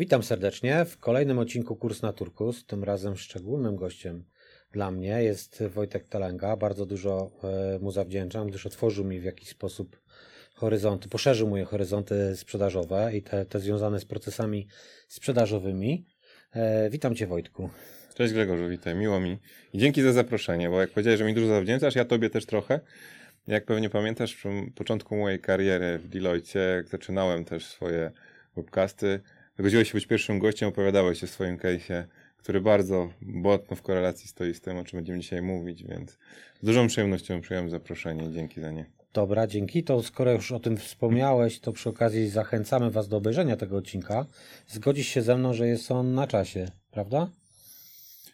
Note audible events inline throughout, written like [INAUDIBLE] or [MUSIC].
Witam serdecznie w kolejnym odcinku Kurs na Turkus. Tym razem szczególnym gościem dla mnie jest Wojtek Talenga. Bardzo dużo e, mu zawdzięczam, gdyż otworzył mi w jakiś sposób horyzonty, poszerzył moje horyzonty sprzedażowe i te, te związane z procesami sprzedażowymi. E, witam Cię Wojtku. Cześć Grzegorzu, witaj, miło mi. I dzięki za zaproszenie, bo jak powiedziałeś, że mi dużo zawdzięczasz, ja Tobie też trochę. Jak pewnie pamiętasz, przy początku mojej kariery w Deloitte, jak zaczynałem też swoje webcasty, Zgodziłeś się być pierwszym gościem, opowiadałeś o swoim case'ie, który bardzo mocno w korelacji stoi z tym, o czym będziemy dzisiaj mówić, więc z dużą przyjemnością przyjąłem zaproszenie i dzięki za nie. Dobra, dzięki. To skoro już o tym wspomniałeś, to przy okazji zachęcamy Was do obejrzenia tego odcinka. Zgodzisz się ze mną, że jest on na czasie, prawda?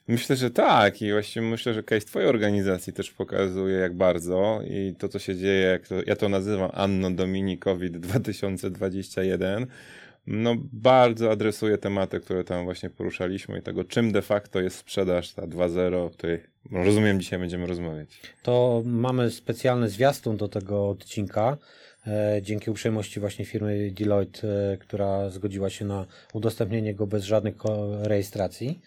Myślę, że tak i właściwie myślę, że case twojej organizacji też pokazuje jak bardzo i to, co się dzieje, jak to, ja to nazywam Anno Domini COVID 2021, no, bardzo adresuje tematy, które tam właśnie poruszaliśmy i tego, czym de facto jest sprzedaż ta 2.0, o której rozumiem dzisiaj będziemy rozmawiać. To mamy specjalny zwiastun do tego odcinka. E, dzięki uprzejmości właśnie firmy Deloitte, e, która zgodziła się na udostępnienie go bez żadnych rejestracji.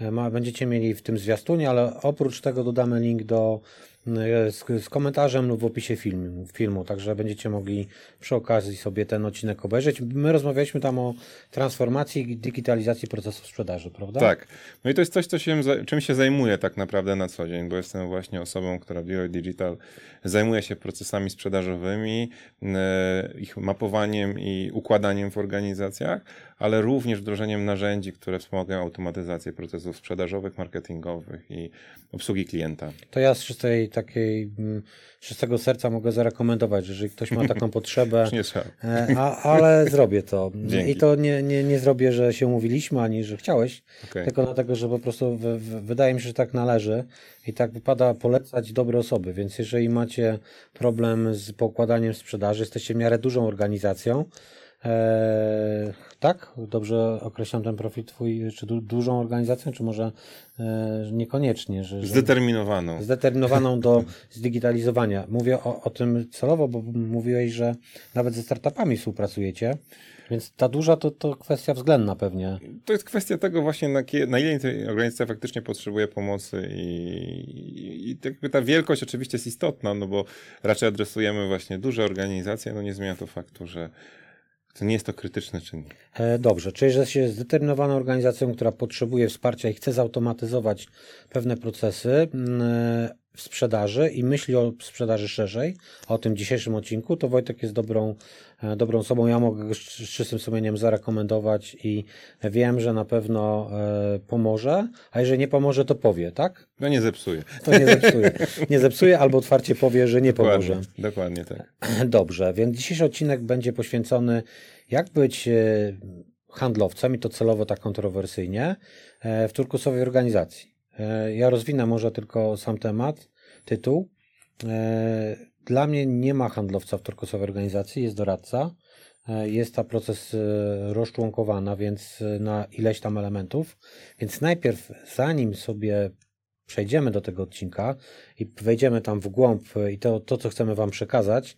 E, będziecie mieli w tym zwiastunie, ale oprócz tego dodamy link do z, z, komentarzem lub w opisie filmu, filmu, także będziecie mogli przy okazji sobie ten odcinek obejrzeć. My rozmawialiśmy tam o transformacji i digitalizacji procesów sprzedaży, prawda? Tak. No i to jest coś, co się, czym się zajmuję tak naprawdę na co dzień, bo jestem właśnie osobą, która w Deloitte Digital zajmuje się procesami sprzedażowymi, e, ich mapowaniem i układaniem w organizacjach, ale również wdrożeniem narzędzi, które wspomagają automatyzację procesów sprzedażowych, marketingowych i obsługi klienta. To ja z czystej takiej mm, czystego serca mogę zarekomendować, że jeżeli ktoś ma taką [LAUGHS] potrzebę. E, a, ale zrobię to. Dzięki. I to nie, nie, nie zrobię, że się umówiliśmy, ani że chciałeś, okay. tylko dlatego, że po prostu w, w, wydaje mi się, że tak należy i tak wypada polecać dobre osoby, więc jeżeli macie problem z pokładaniem sprzedaży, jesteście w miarę dużą organizacją, e, tak? Dobrze określam ten profil twój, czy du dużą organizacją, czy może e, niekoniecznie? Że, że zdeterminowaną. Zdeterminowaną do [LAUGHS] zdigitalizowania. Mówię o, o tym celowo, bo mówiłeś, że nawet ze startupami współpracujecie. Więc ta duża to, to kwestia względna pewnie. To jest kwestia tego właśnie, na, na ile organizacja faktycznie potrzebuje pomocy i, i, i jakby ta wielkość oczywiście jest istotna, no bo raczej adresujemy właśnie duże organizacje, no nie zmienia to faktu, że to nie jest to krytyczny czynnik. E, dobrze, czyli że się zdeterminowaną organizacją, która potrzebuje wsparcia i chce zautomatyzować pewne procesy mm, w sprzedaży i myśli o sprzedaży szerzej, o tym dzisiejszym odcinku, to Wojtek jest dobrą, e, dobrą osobą. Ja mogę go z czystym sumieniem zarekomendować i wiem, że na pewno pomoże, a jeżeli nie pomoże, to powie, tak? No nie zepsuje. To nie zepsuje. Nie zepsuje albo otwarcie powie, że nie dokładnie, pomoże. Dokładnie tak. [LAUGHS] Dobrze, więc dzisiejszy odcinek będzie poświęcony jak być e, handlowcem i to celowo tak kontrowersyjnie e, w turkusowej organizacji. E, ja rozwinę może tylko sam temat, tytuł. Dla mnie nie ma handlowca w turkusowej organizacji, jest doradca. Jest ta proces rozczłonkowana, więc na ileś tam elementów. Więc najpierw, zanim sobie przejdziemy do tego odcinka i wejdziemy tam w głąb i to, to co chcemy Wam przekazać,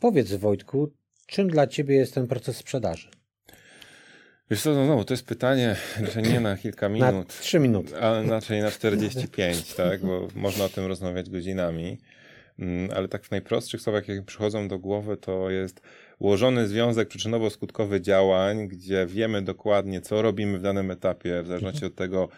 powiedz Wojtku, czym dla Ciebie jest ten proces sprzedaży? Wiesz co, no znowu, to jest pytanie, że nie na kilka minut. Na 3 minuty. Ale inaczej na 45, tak, bo można o tym rozmawiać godzinami. Mm, ale tak w najprostszych słowach, jakie przychodzą do głowy, to jest ułożony związek przyczynowo-skutkowy działań, gdzie wiemy dokładnie, co robimy w danym etapie, w zależności od tego,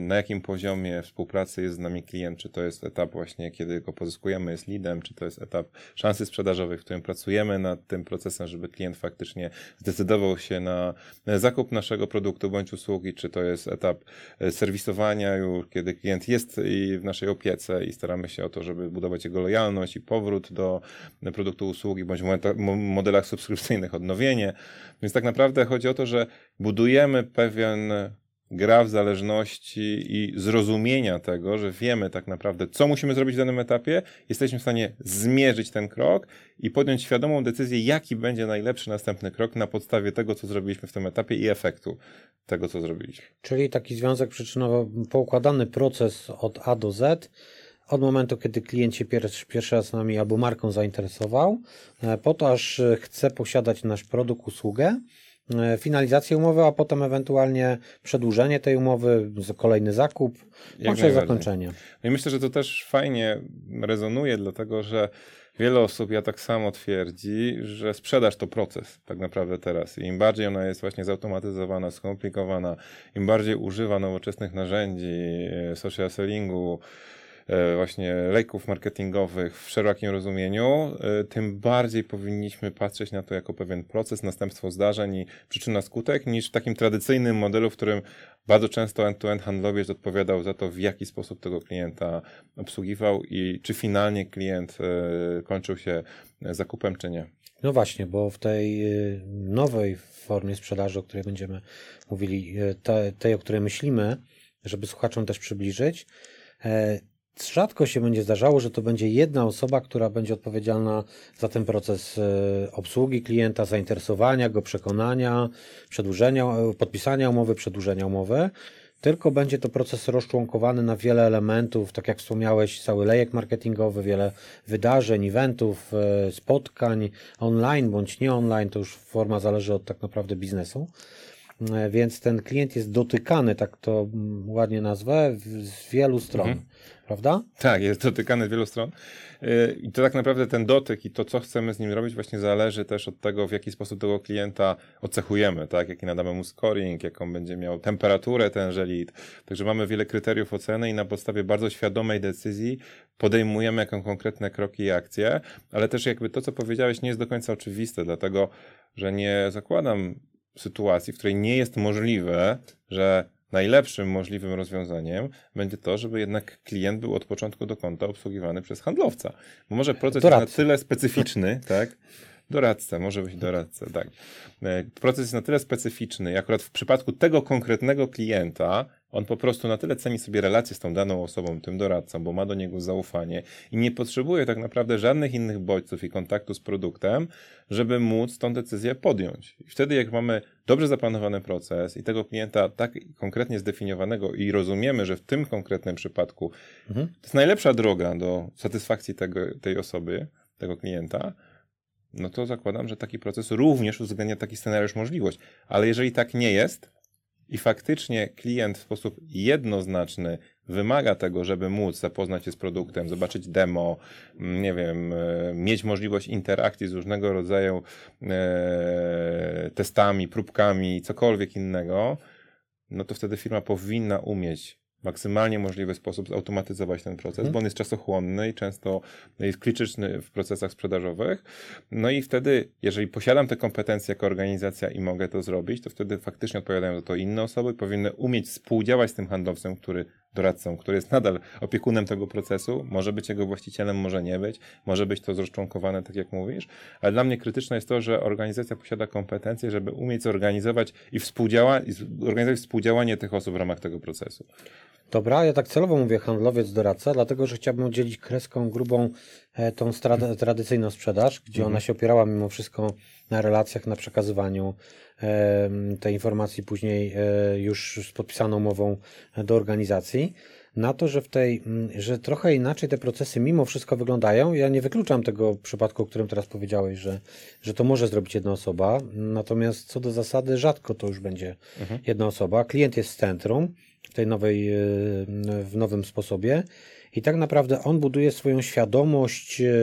na jakim poziomie współpracy jest z nami klient, czy to jest etap właśnie, kiedy go pozyskujemy, jest leadem, czy to jest etap szansy sprzedażowej, w którym pracujemy nad tym procesem, żeby klient faktycznie zdecydował się na zakup naszego produktu bądź usługi, czy to jest etap e, serwisowania już, kiedy klient jest w naszej opiece i staramy się o to, żeby budować jego lojalność i powrót do produktu usługi, bądź w modelach subskrypcyjnych odnowienie. Więc tak naprawdę chodzi o to, że budujemy pewien gra w zależności i zrozumienia tego, że wiemy tak naprawdę, co musimy zrobić w danym etapie, jesteśmy w stanie zmierzyć ten krok i podjąć świadomą decyzję, jaki będzie najlepszy następny krok na podstawie tego, co zrobiliśmy w tym etapie i efektu tego, co zrobiliśmy. Czyli taki związek przyczynowo, poukładany proces od A do Z, od momentu, kiedy klient się pierwszy, pierwszy raz nami albo marką zainteresował, e, po to, aż chce posiadać nasz produkt, usługę, e, finalizację umowy, a potem ewentualnie przedłużenie tej umowy, kolejny zakup, bądź zakończenie. No i myślę, że to też fajnie rezonuje, dlatego że wiele osób, ja tak samo twierdzi, że sprzedaż to proces tak naprawdę teraz. I im bardziej ona jest właśnie zautomatyzowana, skomplikowana, im bardziej używa nowoczesnych narzędzi, e, social sellingu, E, właśnie lejków marketingowych w szerokim rozumieniu, e, tym bardziej powinniśmy patrzeć na to jako pewien proces, następstwo zdarzeń i przyczyna skutek, niż w takim tradycyjnym modelu, w którym bardzo często end-to-end handlowiec odpowiadał za to, w jaki sposób tego klienta obsługiwał i czy finalnie klient e, kończył się zakupem, czy nie. No właśnie, bo w tej nowej formie sprzedaży, o której będziemy mówili, tej, o której myślimy, żeby słuchaczom też przybliżyć, rzadko się będzie zdarzało, że to będzie jedna osoba, która będzie odpowiedzialna za ten proces e, obsługi klienta, zainteresowania go, przekonania, przedłużenia, e, podpisania umowy, przedłużenia umowy. Tylko będzie to proces rozczłonkowany na wiele elementów, tak jak wspomniałeś, cały lejek marketingowy, wiele wydarzeń, eventów, e, spotkań online bądź nie online, to już forma zależy od tak naprawdę biznesu. Więc ten klient jest dotykany, tak to mm, ładnie nazwę, z wielu stron. Mhm prawda? Tak, jest dotykany z wielu stron. Y, I to tak naprawdę ten dotyk i to, co chcemy z nim robić, właśnie zależy też od tego, w jaki sposób tego klienta ocechujemy, tak? Jaki nadamy mu scoring, jaką będzie miał temperaturę tenże lead. Także mamy wiele kryteriów oceny i na podstawie bardzo świadomej decyzji podejmujemy jaką konkretne kroki i akcje, ale też jakby to, co powiedziałeś, nie jest do końca oczywiste, dlatego, że nie zakładam sytuacji, w której nie jest możliwe, że najlepszym możliwym rozwiązaniem będzie to, żeby jednak klient był od początku do końca obsługiwany przez handlowca. Bo może proces jest na tyle specyficzny, tak? Doradca, może być doradca, tak. E, proces jest na tyle specyficzny, akurat w przypadku tego konkretnego klienta, on po prostu na tyle ceni sobie relację z tą daną osobą, tym doradcą, bo ma do niego zaufanie i nie potrzebuje tak naprawdę żadnych innych bodźców i kontaktu z produktem, żeby móc tą decyzję podjąć. I wtedy, jak mamy dobrze zaplanowany proces i tego klienta tak konkretnie zdefiniowanego i rozumiemy, że w tym konkretnym przypadku mhm. to jest najlepsza droga do satysfakcji tego, tej osoby, tego klienta, no to zakładam, że taki proces również uwzględnia taki scenariusz możliwość. Ale jeżeli tak nie jest i faktycznie klient w sposób jednoznaczny wymaga tego, żeby móc zapoznać się z produktem, zobaczyć demo, mm, nie wiem, e, mieć możliwość interakcji z różnego rodzaju e, testami, próbkami, cokolwiek innego, no to wtedy firma powinna umieć maksymalnie możliwy sposób zautomatyzować ten proces, hmm. bo on jest czasochłonny i często jest krytyczny w procesach sprzedażowych. No i wtedy, jeżeli posiadam te kompetencje jako organizacja i mogę to zrobić, to wtedy faktycznie odpowiadają za to inne osoby, powinny umieć współdziałać z tym handlowcem, który doradcą, który jest nadal opiekunem tego procesu, może być jego właścicielem, może nie być, może być to zroszczonkowane, tak jak mówisz, ale dla mnie krytyczne jest to, że organizacja posiada kompetencje, żeby umieć zorganizować i, współdziała- i organizować współdziałanie tych osób w ramach tego procesu. Dobra, ja tak celowo mówię handlowiec, doradca, dlatego że chciałbym udzielić kreską grubą e, tą tradycyjną sprzedaż, gdzie mhm. ona się opierała mimo wszystko na relacjach, na przekazywaniu e, tej informacji później e, już z podpisaną umową do organizacji. Na to, że w tej, że trochę inaczej te procesy mimo wszystko wyglądają. Ja nie wykluczam tego przypadku, o którym teraz powiedziałeś, że, że to może zrobić jedna osoba. Natomiast co do zasady, rzadko to już będzie mhm. jedna osoba. Klient jest w centrum w tej nowej, e, w nowym sposobie. I tak naprawdę on buduje swoją świadomość e,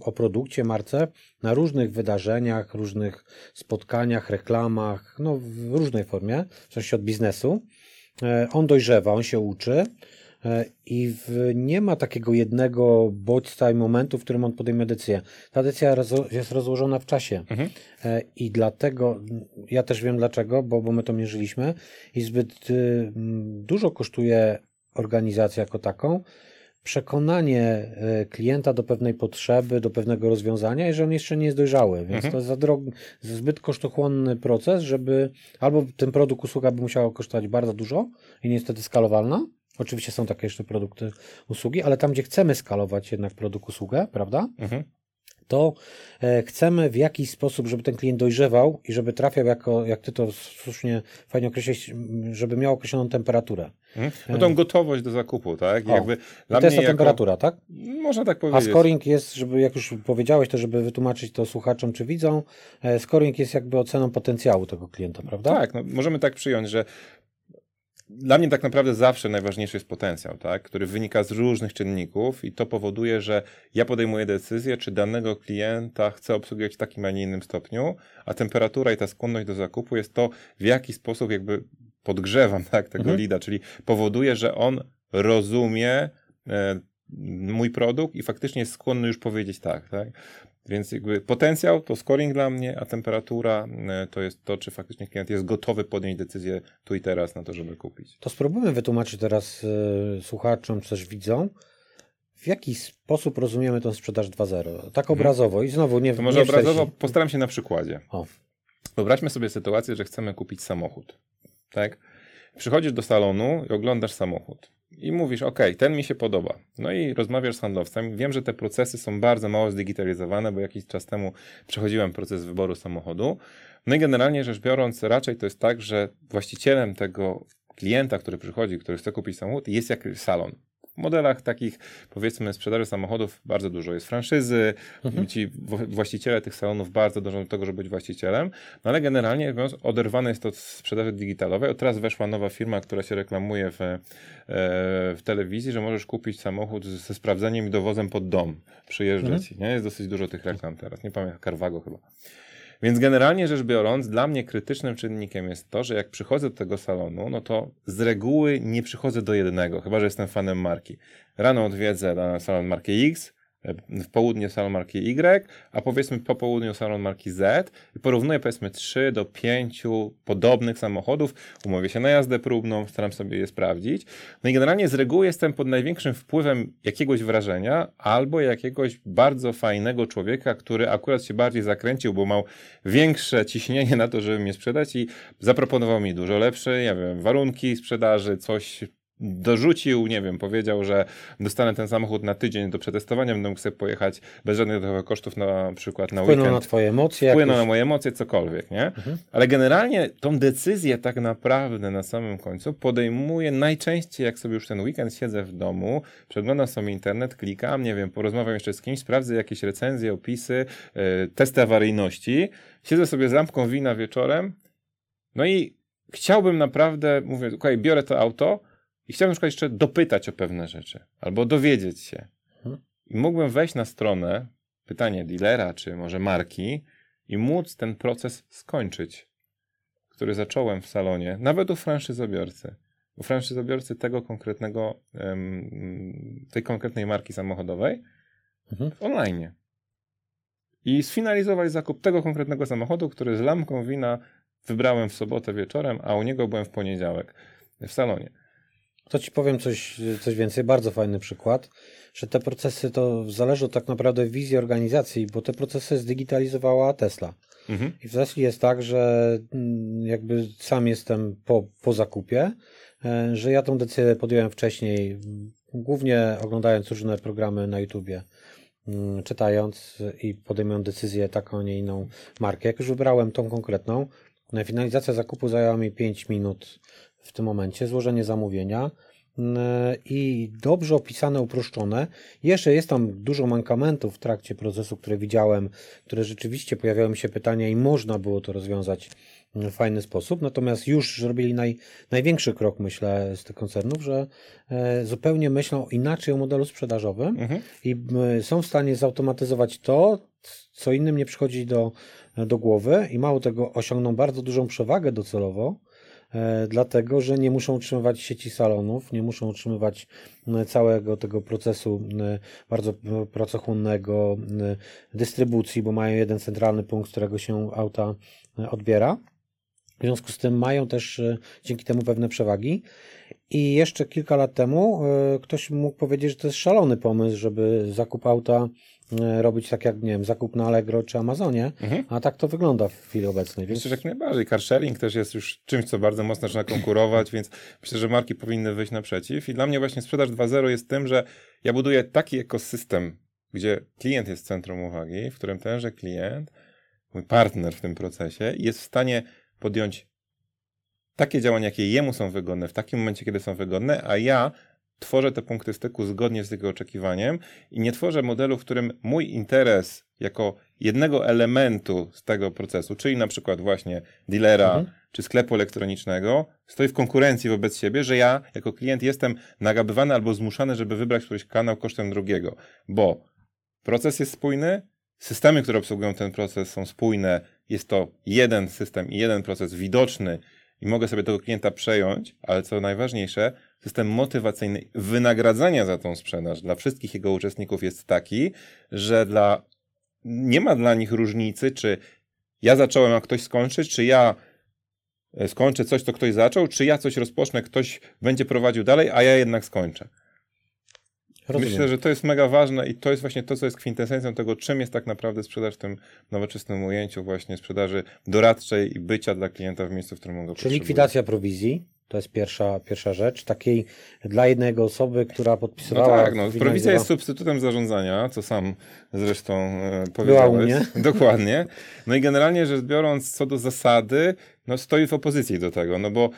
o produkcie, marce na różnych wydarzeniach, różnych spotkaniach, reklamach, no w różnej formie, w zależności od biznesu. E, on dojrzewa, on się uczy i w, nie ma takiego jednego bodźca i momentu, w którym on podejmie decyzję. Ta decyzja jest rozłożona w czasie mhm. i dlatego, ja też wiem dlaczego, bo, bo my to mierzyliśmy i zbyt y, dużo kosztuje organizacja jako taką, przekonanie y, klienta do pewnej potrzeby, do pewnego rozwiązania, jeżeli on jeszcze nie jest dojrzały. Więc mhm. to jest za drogi, zbyt kosztochłonny proces, żeby albo ten produkt, usługa by musiała kosztować bardzo dużo i niestety skalowalna, Oczywiście są takie jeszcze produkty, usługi, ale tam, gdzie chcemy skalować jednak produkt, usługę, prawda? Mhm. To e, chcemy w jakiś sposób, żeby ten klient dojrzewał i żeby trafiał jako, jak ty to słusznie fajnie określiłeś, żeby miał określoną temperaturę. Mhm. No tą gotowość do zakupu, tak? O, jakby to jest ta jako... temperatura, tak? Można tak powiedzieć. A scoring jest, żeby, jak już powiedziałeś, to żeby wytłumaczyć to słuchaczom czy widzą, e, scoring jest jakby oceną potencjału tego klienta, prawda? Tak, no, możemy tak przyjąć, że dla mnie tak naprawdę zawsze najważniejszy jest potencjał, tak? który wynika z różnych czynników i to powoduje, że ja podejmuję decyzję, czy danego klienta chcę obsługiwać w takim, a nie innym stopniu, a temperatura i ta skłonność do zakupu jest to, w jaki sposób jakby podgrzewam tak, tego mhm. lida, czyli powoduje, że on rozumie e, mój produkt i faktycznie jest skłonny już powiedzieć tak, tak? Więc jakby potencjał to scoring dla mnie, a temperatura e, to jest to, czy faktycznie klient jest gotowy podjąć decyzję tu i teraz na to, żeby kupić. To spróbujmy wytłumaczyć teraz y, słuchaczom, czy też widzą, w jaki sposób rozumiemy tą sprzedaż 2.0. Tak mhm. obrazowo i znowu nie To może nie obrazowo postaram się na przykładzie. O. Wyobraźmy sobie sytuację, że chcemy kupić samochód. Tak? Przychodzisz do salonu i oglądasz samochód i mówisz, OK, ten mi się podoba. No i rozmawiasz z handlowcem. Wiem, że te procesy są bardzo mało zdigitalizowane, bo jakiś czas temu przechodziłem proces wyboru samochodu. No i generalnie rzecz biorąc, raczej to jest tak, że właścicielem tego klienta, który przychodzi, który chce kupić samochód, jest jakiś salon. W modelach takich, powiedzmy, sprzedaży samochodów bardzo dużo jest franszyzy, mhm. ci właściciele tych salonów bardzo dążą do tego, żeby być właścicielem, no ale generalnie mówiąc, oderwane jest to od sprzedaży digitalowej. Od teraz weszła nowa firma, która się reklamuje w, e, w telewizji, że możesz kupić samochód ze sprawdzeniem i dowozem pod dom, przyjeżdżać. Mhm. Nie? Jest dosyć dużo tych reklam teraz, nie pamiętam, Carvago chyba. Więc generalnie rzecz biorąc, dla mnie krytycznym czynnikiem jest to, że jak przychodzę do tego salonu, no to z reguły nie przychodzę do jednego, chyba że jestem fanem marki. Rano odwiedzę salon marki X, w południe salon marki Y, a powiedzmy po południu salon marki Z i porównuję powiedzmy 3 do 5 podobnych samochodów, umówię się na jazdę próbną, staram sobie je sprawdzić. No i generalnie z reguły jestem pod największym wpływem jakiegoś wrażenia albo jakiegoś bardzo fajnego człowieka, który akurat się bardziej zakręcił, bo miał większe ciśnienie na to, żeby mnie sprzedać i zaproponował mi dużo lepsze, ja wiem, warunki sprzedaży, coś dorzucił, nie wiem, powiedział, że dostanę ten samochód na tydzień do przetestowania, będę mógł sobie pojechać bez żadnych dodatkowych kosztów na przykład na Wpłyną weekend. na twoje emocje. Wpłyną na moje emocje, cokolwiek, nie? Mhm. Ale generalnie tą decyzję tak naprawdę na samym końcu podejmuję najczęściej, jak sobie już ten weekend siedzę w domu, przeglądam sobie internet, klikam, nie wiem, porozmawiam jeszcze z kimś, sprawdzę jakieś recenzje, opisy, yy, testy awaryjności, siedzę sobie z lampką wina wieczorem, no i chciałbym naprawdę, mówię, okej, okay, biorę to auto, i chciałbym na przykład jeszcze dopytać o pewne rzeczy, albo dowiedzieć się. Mhm. I mógłbym wejść na stronę, pytanie dealera, czy może marki, i móc ten proces skończyć, który zacząłem w salonie, nawet u franszyzobiorcy. U franszyzobiorcy tego konkretnego, tej konkretnej marki samochodowej mhm. w online. I sfinalizować zakup tego konkretnego samochodu, który z lampką wina wybrałem w sobotę wieczorem, a u niego byłem w poniedziałek w salonie. To ci powiem coś, coś więcej, bardzo fajny przykład, że te procesy to zależy tak naprawdę wizji organizacji, bo te procesy zdigitalizowała Tesla. Mhm. I w Tesla jest tak, że mm, jakby sam jestem po, po zakupie, e, że ja tę decyzję podjąłem wcześniej, głównie oglądając różne programy na YouTubie, mm, czytając i podejmując decyzję taką, a nie inną markę. Jak już wybrałem tą konkretną, finalizacja zakupu zajęła mi 5 minut w tym momencie, złożenie zamówienia mm, i dobrze opisane, uproszczone. Jeszcze jest tam dużo mankamentów w trakcie procesu, które widziałem, które rzeczywiście pojawiały się pytania i można było to rozwiązać w fajny sposób. Natomiast już zrobili naj, największy krok, myślę, z tych koncernów, że e, zupełnie myślą inaczej o modelu sprzedażowym mhm. i są w stanie zautomatyzować to, co innym nie przychodzi do, do głowy i mało tego osiągną bardzo dużą przewagę docelowo dlatego że nie muszą utrzymywać sieci salonów, nie muszą utrzymywać całego tego procesu bardzo pracochłonnego dystrybucji, bo mają jeden centralny punkt, z którego się auta odbiera. W związku z tym mają też e, dzięki temu pewne przewagi. I jeszcze kilka lat temu e, ktoś mógł powiedzieć, że to jest szalony pomysł, żeby zakup auta E, robić tak jak, nie wiem, zakup na Allegro czy Amazonie, mhm. a tak to wygląda w chwili obecnej. Więc... Myślę, że jak najbardziej. Carsharing też jest już czymś, co bardzo mocno zaczyna konkurować, więc myślę, że marki powinny wyjść naprzeciw i dla mnie właśnie sprzedaż 2.0 jest tym, że ja buduję taki ekosystem, gdzie klient jest centrum uwagi, w którym tenże klient, mój partner w tym procesie jest w stanie podjąć takie działania, jakie jemu są wygodne, w takim momencie, kiedy są wygodne, a ja tworzę te punkty styku zgodnie z jego oczekiwaniem i nie tworzę modelu, w którym mój interes jako jednego elementu z tego procesu, czyli na przykład właśnie dealera mhm. czy sklepu elektronicznego, stoi w konkurencji wobec siebie, że ja jako klient jestem nagabywany albo zmuszany, żeby wybrać któryś kanał kosztem drugiego, bo proces jest spójny, systemy, które obsługują ten proces są spójne, jest to jeden system i jeden proces widoczny i mogę sobie tego klienta przejąć, ale co najważniejsze, system motywacyjny wynagradzania za tą sprzedaż dla wszystkich jego uczestników jest taki, że dla, nie ma dla nich różnicy, czy ja zacząłem, a ktoś skończy, czy ja e, skończę coś, co ktoś zaczął, czy ja coś rozpocznę, ktoś będzie prowadził dalej, a ja jednak skończę. Rozumiem. Myślę, że to jest mega ważne i to jest właśnie to, co jest kwintesencją tego, czym jest tak naprawdę sprzedaż w tym nowoczesnym ujęciu właśnie sprzedaży doradczej i bycia dla klienta w miejscu, w którym on go Czyli likwidacja prowizji, to jest pierwsza, pierwsza rzecz. Takiej dla jednej osoby, która podpisywała. No tak, no, prowizja jest substytutem zarządzania, co sam zresztą e, powiedziałeś. Była u mnie. [LAUGHS] Dokładnie. No i generalnie rzecz biorąc, co do zasady, no stoi w opozycji do tego, no bo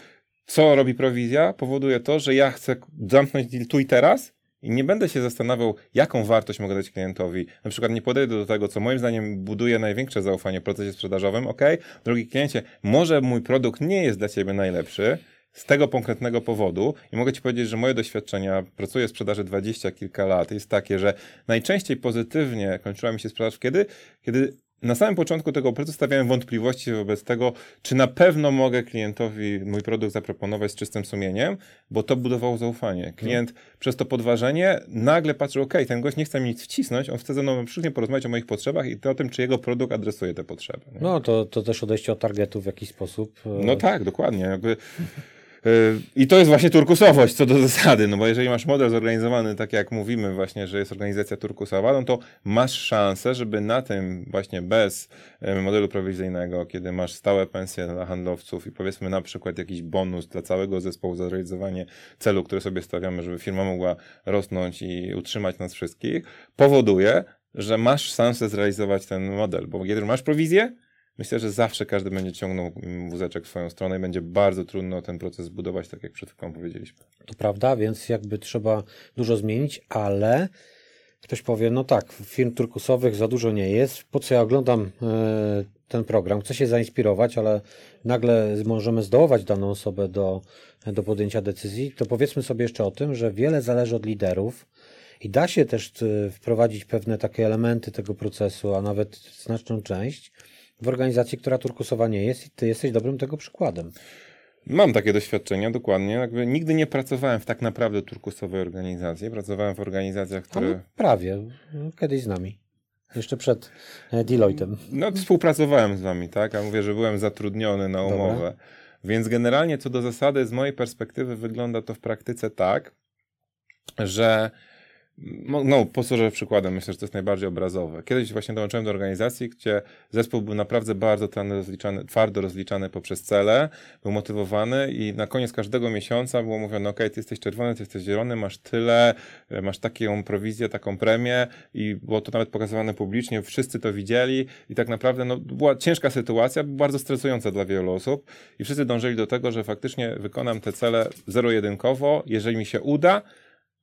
co robi prowizja? Powoduje to, że ja chcę zamknąć deal tu i teraz, i nie będę się zastanawiał, jaką wartość mogę dać klientowi. Na przykład nie podejdę do tego, co moim zdaniem buduje największe zaufanie w procesie sprzedażowym. Ok, drogi kliencie, może mój produkt nie jest dla ciebie najlepszy, z tego konkretnego powodu i mogę Ci powiedzieć, że moje doświadczenia, pracuję w sprzedaży dwadzieścia kilka lat, jest takie, że najczęściej pozytywnie kończyła mi się sprzedaż kiedy? Kiedy na samym początku tego procesu stawiałem wątpliwości wobec tego, czy na pewno mogę klientowi mój produkt zaproponować z czystym sumieniem, bo to budowało zaufanie. Klient hmm. przez to podważenie nagle patrzył, ok, ten gość nie chce mi nic wcisnąć, on chce ze mną przyszło porozmawiać o moich potrzebach i to o tym, czy jego produkt adresuje te potrzeby. Nie? No to, to też odejście od targetu w jakiś sposób. E, no tak, dokładnie. Jakby I to jest właśnie turkusowość co do zasady, no bo jeżeli masz model zorganizowany tak jak mówimy właśnie, że jest organizacja turkusowa, no to masz szansę, żeby na tym właśnie bez y, modelu prowizyjnego, kiedy masz stałe pensje dla handlowców i powiedzmy na przykład jakiś bonus dla całego zespołu za realizowanie celu, który sobie stawiamy, żeby firma mogła rosnąć i utrzymać nas wszystkich, powoduje, że masz szansę zrealizować ten model, bo kiedy masz prowizję, Myślę, że zawsze każdy będzie ciągnął wózeczek w swoją stronę i będzie bardzo trudno ten proces zbudować, tak jak przed chwilą powiedzieliśmy. To prawda, więc jakby trzeba dużo zmienić, ale ktoś powie, no tak, firm turkusowych za dużo nie jest. Po co ja oglądam e, ten program? Chcę się zainspirować, ale nagle możemy zdołować daną osobę do, do podjęcia decyzji. To powiedzmy sobie jeszcze o tym, że wiele zależy od liderów. I da się też e, wprowadzić pewne takie elementy tego procesu, a nawet znaczną część, w organizacji, która turkusowa nie jest i ty jesteś dobrym tego przykładem. Mam takie doświadczenia, dokładnie. Jakby nigdy nie pracowałem w tak naprawdę turkusowej organizacji. Pracowałem w organizacjach, które... No, prawie. Kiedyś z nami. Jeszcze przed e, Deloittem. No, współpracowałem z wami, tak? A mówię, że byłem zatrudniony na umowę. Dobra. Więc generalnie co do zasady, z mojej perspektywy wygląda to w praktyce tak, że no, posłużę przykładem, myślę, że to jest najbardziej obrazowe. Kiedyś właśnie dołączyłem do organizacji, gdzie zespół był naprawdę bardzo rozliczany, twardo rozliczany poprzez cele, był motywowany i na koniec każdego miesiąca było mówione, ok, ty jesteś czerwony, ty jesteś zielony, masz tyle, e, masz taką prowizję, taką premię i było to nawet pokazywane publicznie, wszyscy to widzieli i tak naprawdę no, była ciężka sytuacja, bardzo stresująca dla wielu osób i wszyscy dążyli do tego, że faktycznie wykonam te cele zero-jedynkowo, jeżeli mi się uda,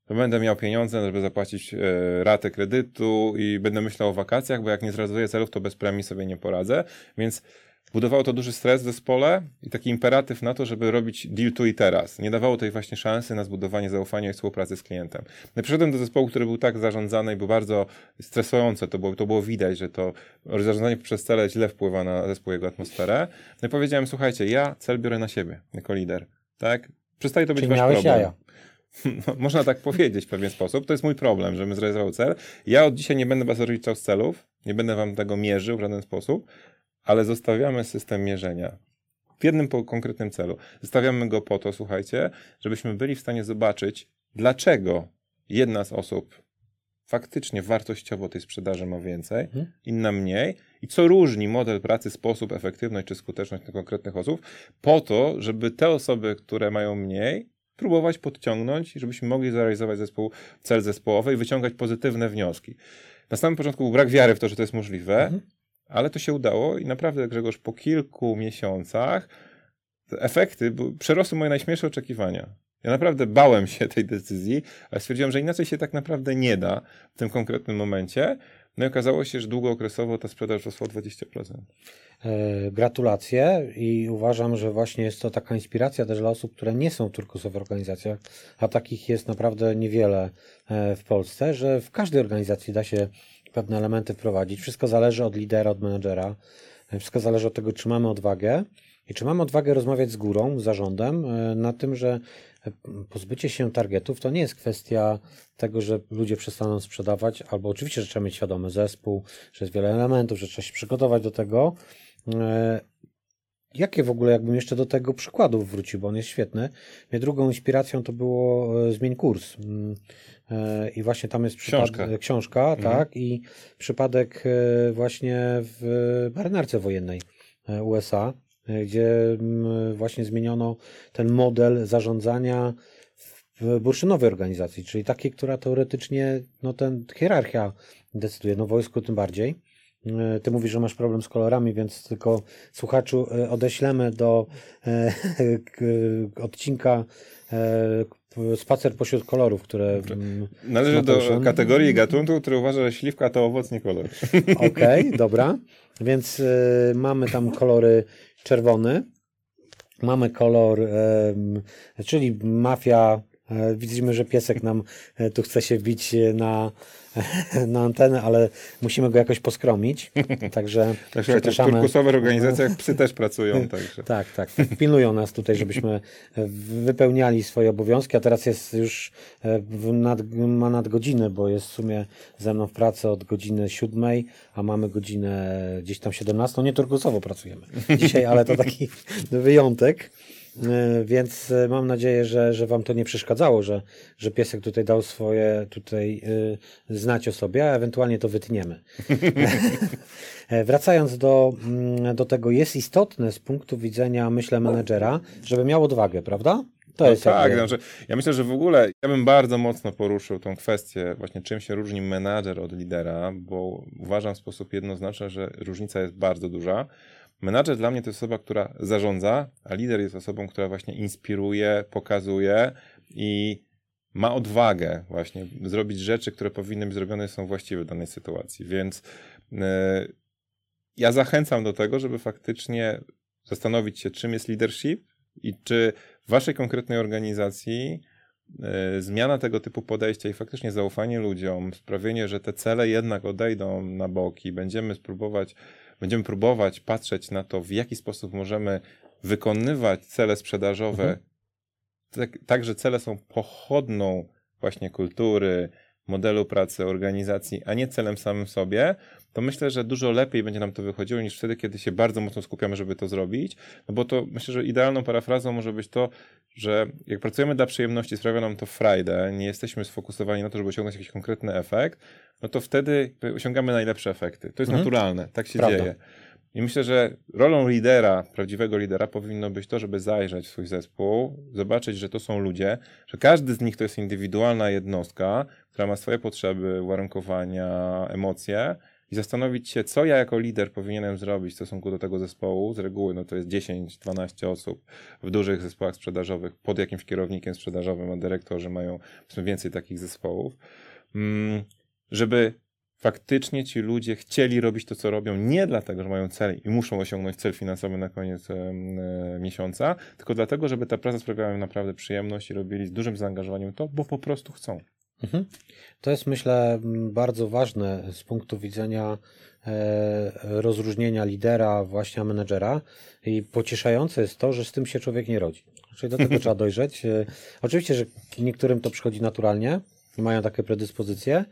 to będę miał pieniądze, żeby zapłacić e, ratę kredytu i będę myślał o wakacjach, bo jak nie zrealizuję celów, to bez premii sobie nie poradzę. Więc budowało to duży stres w zespole i taki imperatyw na to, żeby robić deal tu i teraz. Nie dawało tej właśnie szansy na zbudowanie zaufania i współpracy z klientem. No przyszedłem do zespołu, który był tak zarządzany i był bardzo stresujący. To było, to było widać, że to zarządzanie przez cele źle wpływa na zespół jego atmosferę. No i powiedziałem, słuchajcie, ja cel biorę na siebie jako lider. Tak? Przestaje to być Czyli wasz problem. Jaja. [LAUGHS] No, można tak powiedzieć w pewien sposób. To jest mój problem, żebym zrealizował cel. Ja od dzisiaj nie będę was rozliczał z celów, nie będę wam tego mierzył w żaden sposób, ale zostawiamy system mierzenia w jednym konkretnym celu. Zostawiamy go po to, słuchajcie, żebyśmy byli w stanie zobaczyć, dlaczego jedna z osób faktycznie wartościowo tej sprzedaży ma więcej, hmm. inna mniej i co różni model pracy, sposób, efektywność czy skuteczność tych konkretnych osób, po to, żeby te osoby, które mają mniej, próbować podciągnąć, żebyśmy mogli zrealizować zespół, cel zespołowy i wyciągać pozytywne wnioski. Na samym początku był brak wiary w to, że to jest możliwe, mhm. ale to się udało i naprawdę Grzegorz po kilku miesiącach efekty przerosły moje najśmielsze oczekiwania. Ja naprawdę bałem się tej decyzji, ale stwierdziłem, że inaczej się tak naprawdę nie da w tym konkretnym momencie. No i okazało się, że długookresowo ta sprzedaż rosła o 20%. E, gratulacje i uważam, że właśnie jest to taka inspiracja też dla osób, które nie są w turkusowych organizacjach, a takich jest naprawdę niewiele e, w Polsce, że w każdej organizacji da się pewne elementy wprowadzić. Wszystko zależy od lidera, od menedżera. E, wszystko zależy od tego, czy mamy odwagę i czy mamy odwagę rozmawiać z górą, z zarządem, na tym, że pozbycie się targetów to nie jest kwestia tego, że ludzie przestaną sprzedawać, albo oczywiście, że trzeba mieć świadomy zespół, że jest wiele elementów, że trzeba się przygotować do tego. E, jakie w ogóle, jakbym jeszcze do tego przykładów wrócił, bo on jest świetny. Mnie drugą inspiracją to było e, Zmień kurs. Mm, e, I właśnie tam jest książka, książka mhm. tak, i przypadek właśnie w marynarce wojennej USA, gdzie mm, właśnie zmieniono ten model zarządzania w bursztynowej organizacji, czyli takiej, która teoretycznie, no ten hierarchia decyduje, no wojsku tym bardziej. E, ty mówisz, że masz problem z kolorami, więc tylko słuchaczu e, odeślemy do e, odcinka spacer pośród kolorów, które. Należy do kategorii gatunku, który uważa, że śliwka to owoc, nie kolor. Okej, okay, dobra. Więc mamy tam kolory czerwony, mamy kolor, czyli mafia. Y, widzimy, że piesek nam tu chce się wbić na [LAUGHS] na antenę, ale musimy go jakoś poskromić. [LAUGHS] Także także w turkusowych organizacjach psy też pracują. [LAUGHS] Także. tak, tak, tak. Pilnują nas tutaj, żebyśmy wypełniali swoje obowiązki, a teraz jest już e, nad, ma nadgodziny, bo jest w sumie ze mną w pracy od godziny siódmej, a mamy godzinę gdzieś tam 17. Nie turkusowo pracujemy dzisiaj, ale to taki wyjątek. E, więc e, mam nadzieję, że, że Wam to nie przeszkadzało, że, że piesek tutaj dał swoje tutaj y, znać o sobie, a ewentualnie to wytniemy. [LAUGHS] Wracając do, mm, do tego, jest istotne z punktu widzenia, myślę, menedżera, żeby miał odwagę, prawda? To no jest tak, jakby... znaczy, ja myślę, że w ogóle ja bym bardzo mocno poruszył tą kwestię właśnie czym się różni menadżer od lidera, bo uważam w sposób jednoznaczny, że różnica jest bardzo duża. Menadżer dla mnie to jest osoba, która zarządza, a lider jest osobą, która właśnie inspiruje, pokazuje i ma odwagę właśnie zrobić rzeczy, które powinny być zrobione są właściwe w danej sytuacji. Więc yy, ja zachęcam do tego, żeby faktycznie zastanowić się, czym jest leadership i czy w waszej konkretnej organizacji yy, zmiana tego typu podejścia i faktycznie zaufanie ludziom, sprawienie, że te cele jednak odejdą na boki, będziemy spróbować będziemy próbować patrzeć na to, w jaki sposób możemy wykonywać cele sprzedażowe, mhm. tak, tak, że cele są pochodną właśnie kultury, modelu pracy, organizacji, a nie celem samym sobie, to myślę, że dużo lepiej będzie nam to wychodziło niż wtedy, kiedy się bardzo mocno skupiamy, żeby to zrobić. No bo to myślę, że idealną parafrazą może być to, że jak pracujemy dla przyjemności, sprawia nam to frajdę, nie jesteśmy sfokusowani na to, żeby osiągnąć jakiś konkretny efekt, no to wtedy osiągamy najlepsze efekty. To jest mhm. naturalne, tak się Prawda. dzieje. I myślę, że rolą lidera, prawdziwego lidera powinno być to, żeby zajrzeć w swój zespół, zobaczyć, że to są ludzie, że każdy z nich to jest indywidualna jednostka, która ma swoje potrzeby, uwarunkowania, emocje i zastanowić się, co ja jako lider powinienem zrobić w stosunku do tego zespołu. Z reguły no to jest 10-12 osób w dużych zespołach sprzedażowych pod jakimś kierownikiem sprzedażowym, a dyrektorzy mają więcej takich zespołów. Mm, żeby faktycznie ci ludzie chcieli robić to, co robią, nie dlatego, że mają cel i muszą osiągnąć cel finansowy na koniec e, miesiąca, tylko dlatego, żeby ta praca sprawiała im naprawdę przyjemność i robili z dużym zaangażowaniem to, bo po prostu chcą. Mhm. To jest, myślę, bardzo ważne z punktu widzenia e, rozróżnienia lidera, właśnie menedżera i pocieszające jest to, że z tym się człowiek nie rodzi. Czyli do tego trzeba [LAUGHS] dojrzeć. E, oczywiście, że niektórym to przychodzi naturalnie i mają takie predyspozycje,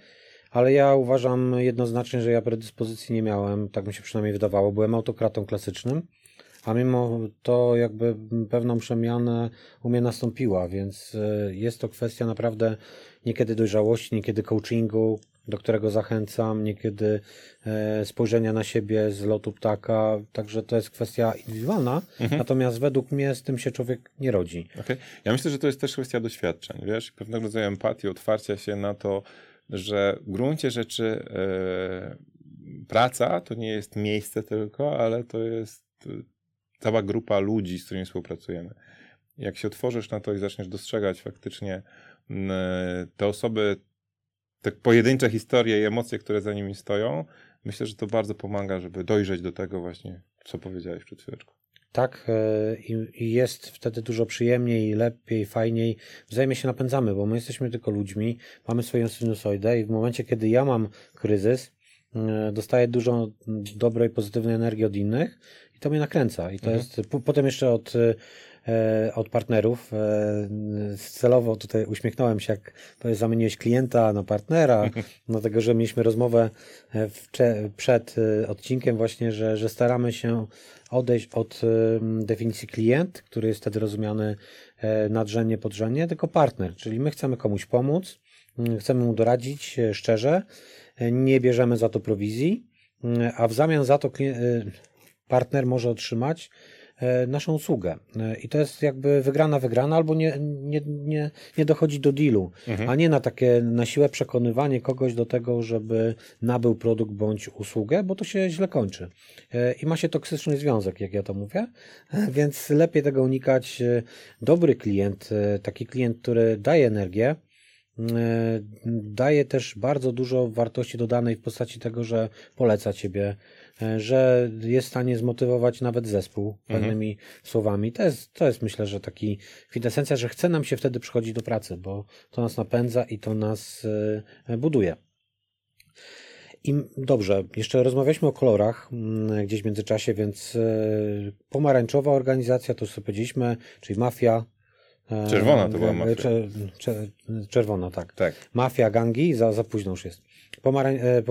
ale ja uważam jednoznacznie, że ja predyspozycji nie miałem, tak mi się przynajmniej wydawało. Byłem autokratą klasycznym, a mimo to jakby pewną przemianę u mnie nastąpiła, więc e, jest to kwestia naprawdę niekiedy dojrzałości, niekiedy coachingu, do którego zachęcam, niekiedy e, spojrzenia na siebie z lotu ptaka, także to jest kwestia indywidualna, mhm. natomiast według mnie z tym się człowiek nie rodzi. Okay. Ja myślę, że to jest też kwestia doświadczeń, wiesz, pewnego rodzaju empatii, otwarcia się na to, że w gruncie rzeczy e, praca to nie jest miejsce tylko, ale to jest cała grupa ludzi, z którymi współpracujemy. Jak się otworzysz na to i zaczniesz dostrzegać faktycznie te osoby, te pojedyncze historie i emocje, które za nimi stoją, myślę, że to bardzo pomaga, żeby dojrzeć do tego właśnie, co powiedziałeś przed chwileczką. Tak, e, i jest wtedy dużo przyjemniej, lepiej, fajniej. Wzajemnie się napędzamy, bo my jesteśmy tylko ludźmi, mamy swoją sinusoidę i w momencie, kiedy ja mam kryzys, e, dostaję dużo dobrej, pozytywnej energii od innych i to mnie nakręca. I to mhm. jest potem jeszcze od E, od partnerów. E, celowo tutaj uśmiechnąłem się, jak zamieniłeś klienta na partnera, [LAUGHS] dlatego że mieliśmy rozmowę e, przed odcinkiem właśnie, że, że staramy się odejść od definicji klient, który jest wtedy rozumiany nadrzędnie, podrzędnie, tylko partner, czyli my chcemy komuś pomóc, chcemy mu doradzić szczerze, nie bierzemy za to prowizji, a w zamian za to partner może otrzymać E, naszą usługę. E, I to jest jakby wygrana, wygrana, albo nie, nie, nie, nie dochodzi do dealu, mhm. a nie na takie na siłę przekonywanie kogoś do tego, żeby nabył produkt bądź usługę, bo to się źle kończy. E, I ma się toksyczny związek, jak ja to mówię, [LAUGHS] więc lepiej tego unikać. Dobry klient, taki klient, który daje energię, daje też bardzo dużo wartości dodanej w postaci tego, że poleca ciebie, E, że jest w stanie zmotywować nawet zespół mhm. pewnymi słowami. To jest, to jest myślę, że taki kwintesencja, że chce nam się wtedy przychodzić do pracy, bo to nas napędza i to nas e, buduje. I dobrze, jeszcze rozmawialiśmy o kolorach mm, gdzieś w międzyczasie, więc e, pomarańczowa organizacja, to sobie powiedzieliśmy, czyli mafia. Czerwona to była mafia. czerwona, tak. tak. Mafia, gangi, za, za późno już jest. Pomarań, e, e,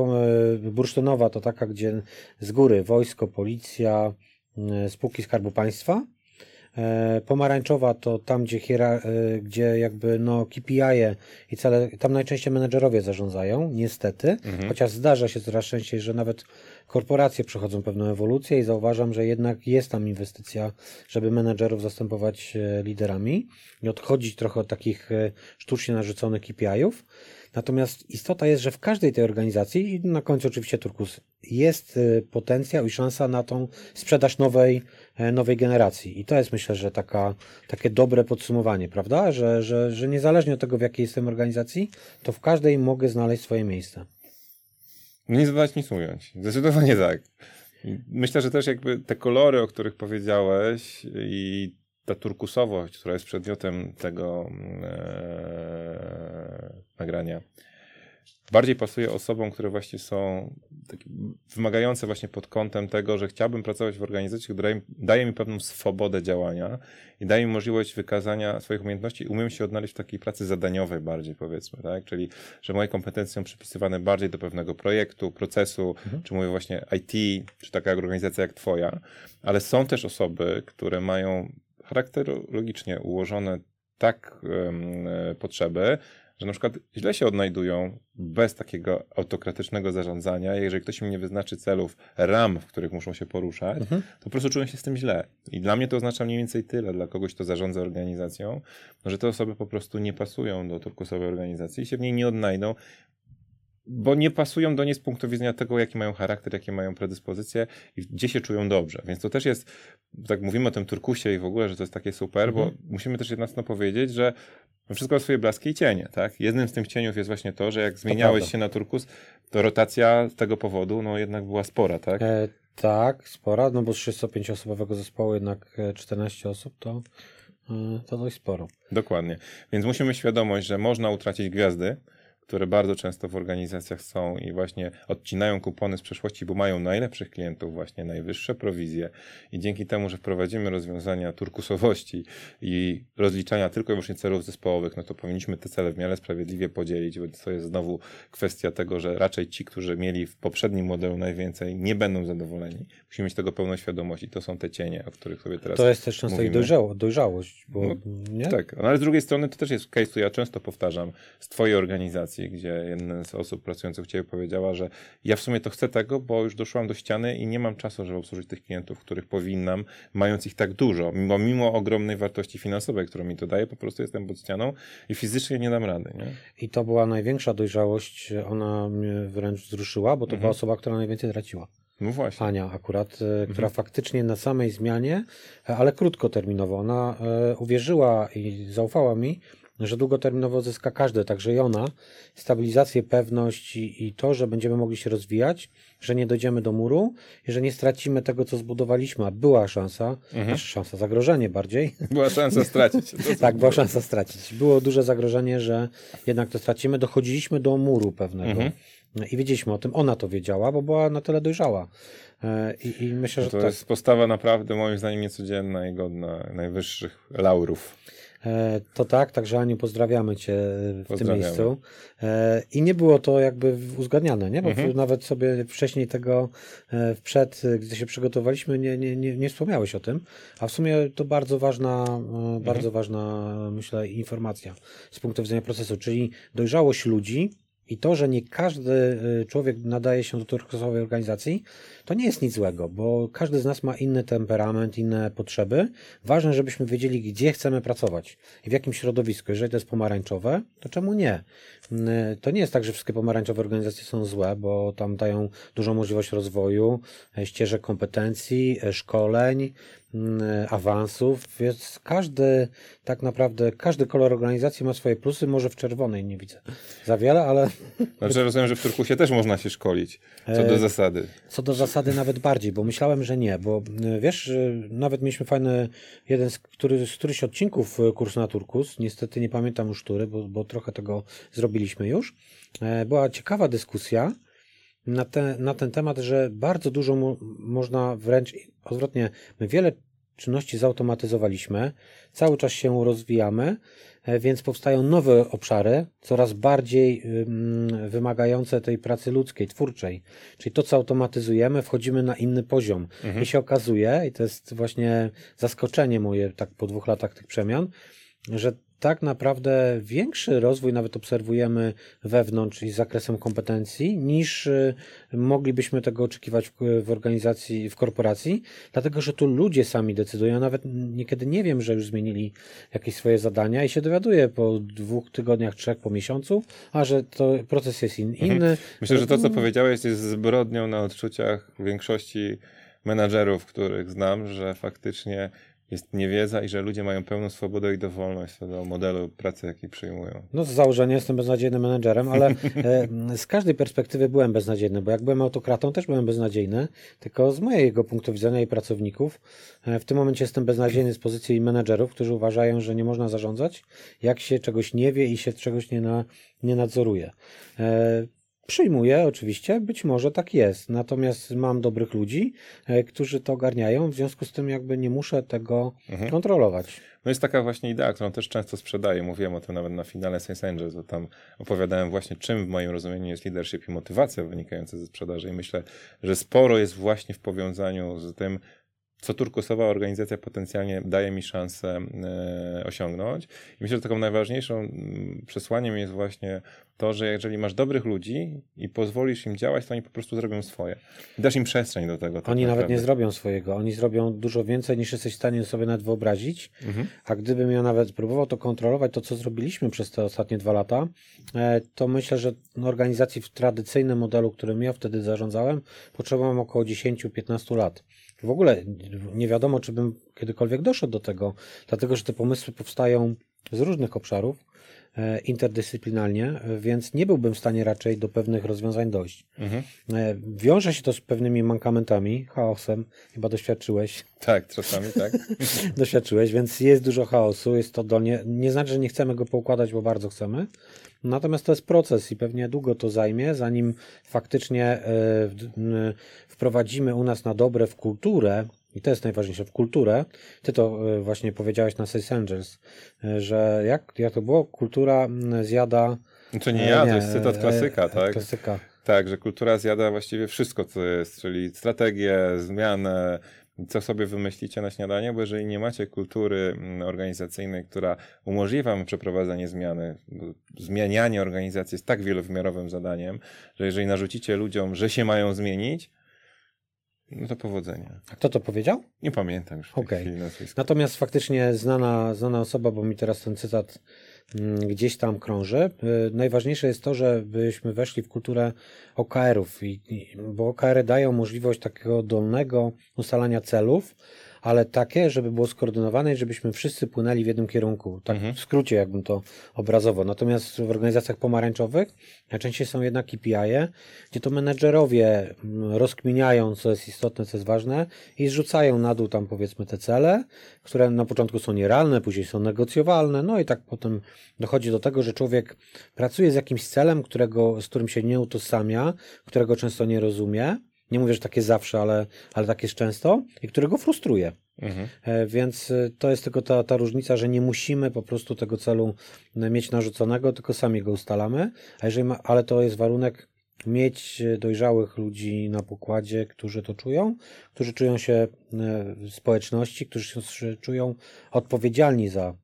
bursztynowa to taka, gdzie z góry wojsko, policja, e, spółki Skarbu Państwa. Pomarańczowa to tam, gdzie, hiera, gdzie jakby no KPI -e i cele, tam najczęściej menedżerowie zarządzają, niestety, mhm. chociaż zdarza się coraz częściej, że nawet korporacje przechodzą pewną ewolucję i zauważam, że jednak jest tam inwestycja, żeby menedżerów zastępować liderami i odchodzić trochę od takich sztucznie narzuconych KPI-ów. Natomiast istota jest, że w każdej tej organizacji, i na końcu oczywiście Turkus, jest y, potencjał i szansa na tą sprzedaż nowej, e, nowej generacji. I to jest myślę, że taka, takie dobre podsumowanie, prawda? Że, że, że niezależnie od tego, w jakiej jestem organizacji, to w każdej mogę znaleźć swoje miejsce. Nie zadać nic ująć. Zdecydowanie [LAUGHS] tak. Myślę, że też jakby te kolory, o których powiedziałeś i ta turkusowość, która jest przedmiotem tego e, nagrania, bardziej pasuje osobom, które właśnie są wymagające właśnie pod kątem tego, że chciałbym pracować w organizacji, która daje mi pewną swobodę działania i daje mi możliwość wykazania swoich umiejętności i umiem się odnaleźć w takiej pracy zadaniowej bardziej powiedzmy, tak? Czyli, że moje kompetencje są przypisywane bardziej do pewnego projektu, procesu, mhm. czy mówię właśnie IT, czy taka organizacja jak twoja, ale są też osoby, które mają charakterologicznie ułożone tak um, potrzeby, że na przykład źle się odnajdują bez takiego autokratycznego zarządzania. Jeżeli ktoś im nie wyznaczy celów, ram, w których muszą się poruszać, mhm. to po prostu czują się z tym źle. I dla mnie to oznacza mniej więcej tyle, dla kogoś, kto zarządza organizacją, że te osoby po prostu nie pasują do turkusowej organizacji i się w niej nie odnajdą, bo nie pasują do niej z punktu widzenia tego, jaki mają charakter, jakie mają predyspozycje i gdzie się czują dobrze. Więc to też jest, tak mówimy o tym turkusie i w ogóle, że to jest takie super, mhm. bo musimy też jednocześnie powiedzieć, że wszystko ma swoje blaski i cienie, tak? Jednym z tych cieniów jest właśnie to, że jak zmieniałeś się na turkus, to rotacja z tego powodu, no jednak była spora, tak? E, tak, spora, no bo z 35-osobowego zespołu jednak 14 e, osób to, e, to dość sporo. Dokładnie. Więc musimy świadomość, że można utracić gwiazdy, które bardzo często w organizacjach są i właśnie odcinają kupony z przeszłości, bo mają najlepszych klientów, właśnie najwyższe prowizje i dzięki temu, że wprowadzimy rozwiązania turkusowości i rozliczania tylko i wyłącznie celów zespołowych, no to powinniśmy te cele w miarę sprawiedliwie podzielić, bo to jest znowu kwestia tego, że raczej ci, którzy mieli w poprzednim modelu najwięcej, nie będą zadowoleni. Musimy mieć tego pełną świadomość i to są te cienie, o których sobie teraz To jest też często ich dojrzało, dojrzałość, bo no, nie? Tak, no, ale z drugiej strony to też jest case, który ja często powtarzam z twojej organizacji, gdzie jedna z osób pracujących u Ciebie powiedziała, że ja w sumie to chcę tego, bo już doszłam do ściany i nie mam czasu, żeby obsłużyć tych klientów, których powinnam, mając ich tak dużo, mimo, mimo ogromnej wartości finansowej, którą mi to daje, po prostu jestem pod ścianą i fizycznie nie dam rady. Nie? I to była największa dojrzałość, ona mnie wręcz wzruszyła, bo to mhm. była osoba, która najwięcej traciła. No właśnie. Ania akurat, e, która faktycznie na samej zmianie, e, ale krótkoterminowo, ona e, uwierzyła i zaufała mi, że długoterminowo zyska każdy, także i ona, stabilizację, pewność i, i to, że będziemy mogli się rozwijać, że nie dojdziemy do muru i że nie stracimy tego, co zbudowaliśmy, a była szansa, znaczy szansa, zagrożenie bardziej, Była szansa stracić. To [LAUGHS] tak, była szansa stracić. Było duże zagrożenie, że jednak to stracimy. Dochodziliśmy do muru pewnego. I wiedzieliśmy o tym. Ona to wiedziała, bo była na tyle dojrzała. E, I, i myślę, że To tak. jest postawa naprawdę moim zdaniem niecodzienna i godna najwyższych laurów. E, To tak, także Aniu pozdrawiamy Cię w tym Pozdrawiamy. miejscu. E, I nie było to jakby uzgadniane, nie? Bo Mhm. nawet sobie wcześniej tego e, przed, gdy się przygotowaliśmy, nie, nie, nie, nie wspomniałeś o tym. A w sumie to bardzo ważna, e, Mhm. bardzo ważna, myślę, informacja z punktu widzenia procesu, czyli dojrzałość ludzi i to, że nie każdy e, człowiek nadaje się do turkusowej organizacji, to nie jest nic złego, bo każdy z nas ma inny temperament, inne potrzeby. Ważne, żebyśmy wiedzieli, gdzie chcemy pracować i w jakim środowisku. Jeżeli to jest pomarańczowe, to czemu nie? Mm, To nie jest tak, że wszystkie pomarańczowe organizacje są złe, bo tam dają dużą możliwość rozwoju, e, ścieżek kompetencji, szkoleń, awansów, więc każdy, tak naprawdę, każdy kolor organizacji ma swoje plusy, może w czerwonej nie widzę za wiele, ale [LAUGHS] Znaczy rozumiem, że w Turkusie też można się szkolić, co do E, zasady. Co do zasady nawet bardziej, bo myślałem, że nie, bo y, wiesz, y, nawet mieliśmy fajny jeden z, który, z któryś odcinków y, kurs na Turkus, niestety nie pamiętam już który, bo, bo trochę tego zrobiliśmy już. E, Była ciekawa dyskusja na, te, na ten temat, że bardzo dużo mo, można wręcz odwrotnie, my wiele czynności zautomatyzowaliśmy, cały czas się rozwijamy, e, więc powstają nowe obszary, coraz bardziej ym, wymagające tej pracy ludzkiej, twórczej. Czyli to, co automatyzujemy, wchodzimy na inny poziom. I się okazuje, i to jest właśnie zaskoczenie moje tak po dwóch latach tych przemian, że tak naprawdę większy rozwój nawet obserwujemy wewnątrz i z zakresem kompetencji, niż y, moglibyśmy tego oczekiwać w, w organizacji, w korporacji, dlatego że tu ludzie sami decydują. Ja nawet niekiedy nie wiem, że już zmienili jakieś swoje zadania i się dowiaduję po dwóch tygodniach, trzech, po miesiącu, a że to proces jest in, inny. Myślę, że to, co powiedziałeś, jest zbrodnią na odczuciach większości menadżerów, których znam, że faktycznie jest niewiedza i że ludzie mają pełną swobodę i dowolność co do modelu pracy, jaki przyjmują. No z założenia jestem beznadziejnym menedżerem, ale [LAUGHS] e, z każdej perspektywy byłem beznadziejny, bo jak byłem autokratą, też byłem beznadziejny, tylko z mojego punktu widzenia i pracowników. E, w tym momencie jestem beznadziejny z pozycji menedżerów, którzy uważają, że nie można zarządzać, jak się czegoś nie wie i się czegoś nie, na, nie nadzoruje. Przyjmuję, oczywiście, być może tak jest. Natomiast mam dobrych ludzi, e, którzy to ogarniają, w związku z tym jakby nie muszę tego kontrolować. No jest taka właśnie idea, którą też często sprzedaję. Mówiłem o tym nawet na finale Science Angels, bo tam opowiadałem właśnie, czym w moim rozumieniu jest leadership i motywacja wynikająca ze sprzedaży. I myślę, że sporo jest właśnie w powiązaniu z tym, co turkusowa organizacja potencjalnie daje mi szansę e, osiągnąć. I myślę, że taką najważniejszą przesłaniem jest właśnie to, że jeżeli masz dobrych ludzi i pozwolisz im działać, to oni po prostu zrobią swoje. Dasz im przestrzeń do tego. tak Oni nawet naprawdę. nie zrobią swojego. Oni zrobią dużo więcej niż jesteś w stanie sobie nawet wyobrazić. Mhm. A gdybym ja nawet próbował to kontrolować, to co zrobiliśmy przez te ostatnie dwa lata, e, to myślę, że organizacji w tradycyjnym modelu, którym ja wtedy zarządzałem, potrzebowałem około 10-15 lat. W ogóle nie wiadomo, czy bym kiedykolwiek doszedł do tego, dlatego że te pomysły powstają z różnych obszarów e, interdyscyplinarnie, więc nie byłbym w stanie raczej do pewnych rozwiązań dojść. Mhm. E, Wiąże się to z pewnymi mankamentami, chaosem, chyba doświadczyłeś, Tak, czasami tak. [LAUGHS] doświadczyłeś, więc jest dużo chaosu, jest to dolnie, nie znaczy, że nie chcemy go poukładać, bo bardzo chcemy, natomiast to jest proces i pewnie długo to zajmie, zanim faktycznie e, wprowadzimy u nas na dobre w kulturę, i to jest najważniejsze, w kulturę, ty to e, właśnie powiedziałeś na Sales Angels, e, że jak, jak to było, kultura zjada... To nie ja, to jest cytat klasyka, tak? Klasyka. Tak, że kultura zjada właściwie wszystko, co jest, czyli strategię, zmianę, co sobie wymyślicie na śniadanie, bo jeżeli nie macie kultury mm, organizacyjnej, która umożliwia wam przeprowadzanie zmiany, zmianianie organizacji jest tak wielowymiarowym zadaniem, że jeżeli narzucicie ludziom, że się mają zmienić, no to powodzenia. A kto to powiedział? Nie pamiętam już nazwiska. Natomiast faktycznie znana, znana osoba, bo mi teraz ten cytat gdzieś tam krąży. Y, najważniejsze jest to, żebyśmy weszli w kulturę OKR-ów, bo OKR-y dają możliwość takiego dolnego ustalania celów, ale takie, żeby było skoordynowane i żebyśmy wszyscy płynęli w jednym kierunku. Tak mhm. w skrócie, jakbym to obrazowo. Natomiast w organizacjach pomarańczowych najczęściej są jednak KPI, gdzie to menedżerowie mm, rozkminiają, co jest istotne, co jest ważne i zrzucają na dół tam powiedzmy te cele, które na początku są nierealne, później są negocjowalne, no i tak potem dochodzi do tego, że człowiek pracuje z jakimś celem, którego, z którym się nie utożsamia, którego często nie rozumie, nie mówię, że tak jest zawsze, ale, ale tak jest często i którego frustruje. Mhm. E, więc e, to jest tylko ta, ta różnica, że nie musimy po prostu tego celu e, mieć narzuconego, tylko sami go ustalamy. A jeżeli ma, ale to jest warunek mieć dojrzałych ludzi na pokładzie, którzy to czują, którzy czują się w społeczności, którzy się czują odpowiedzialni za,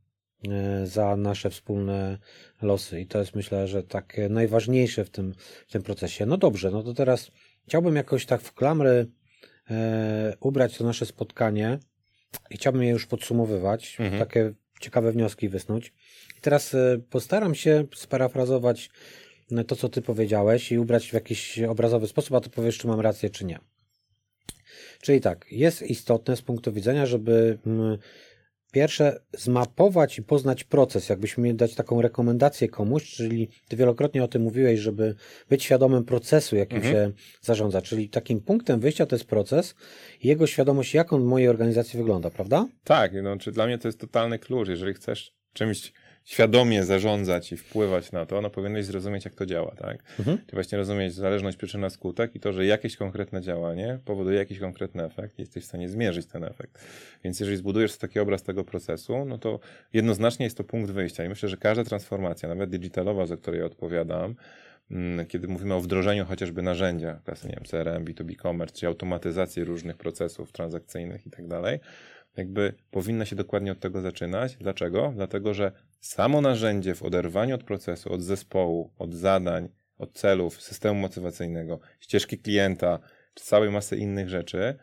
za nasze wspólne losy. I to jest myślę, że tak najważniejsze w tym, w tym procesie. No dobrze, no to teraz Chciałbym jakoś tak w klamry e, ubrać to nasze spotkanie i chciałbym je już podsumowywać, mhm. takie ciekawe wnioski wysnuć. I teraz e, postaram się sparafrazować e, to, co ty powiedziałeś i ubrać w jakiś obrazowy sposób, a ty powiesz, czy mam rację, czy nie. Czyli tak, jest istotne z punktu widzenia, żeby mm, Pierwsze, zmapować i poznać proces, jakbyśmy mieli dać taką rekomendację komuś, czyli ty wielokrotnie o tym mówiłeś, żeby być świadomym procesu, jakim mhm. się zarządza, czyli takim punktem wyjścia to jest proces i jego świadomość, jak on w mojej organizacji wygląda, prawda? Tak, no, czy dla mnie to jest totalny klucz, jeżeli chcesz czymś świadomie zarządzać i wpływać na to, no powinieneś zrozumieć, jak to działa, tak? Mhm. Czyli właśnie rozumieć zależność przyczyna skutek i to, że jakieś konkretne działanie powoduje jakiś konkretny efekt i jesteś w stanie zmierzyć ten efekt. Więc jeżeli zbudujesz taki obraz tego procesu, no to jednoznacznie jest to punkt wyjścia i myślę, że każda transformacja, nawet digitalowa, za której odpowiadam, mm, kiedy mówimy o wdrożeniu chociażby narzędzia, klasy, nie wiem, CRM, B2B commerce, czy automatyzacji różnych procesów transakcyjnych i tak dalej, jakby powinna się dokładnie od tego zaczynać. Dlaczego? Dlatego, że samo narzędzie w oderwaniu od procesu, od zespołu, od zadań, od celów, systemu motywacyjnego, ścieżki klienta, czy całej masy innych rzeczy,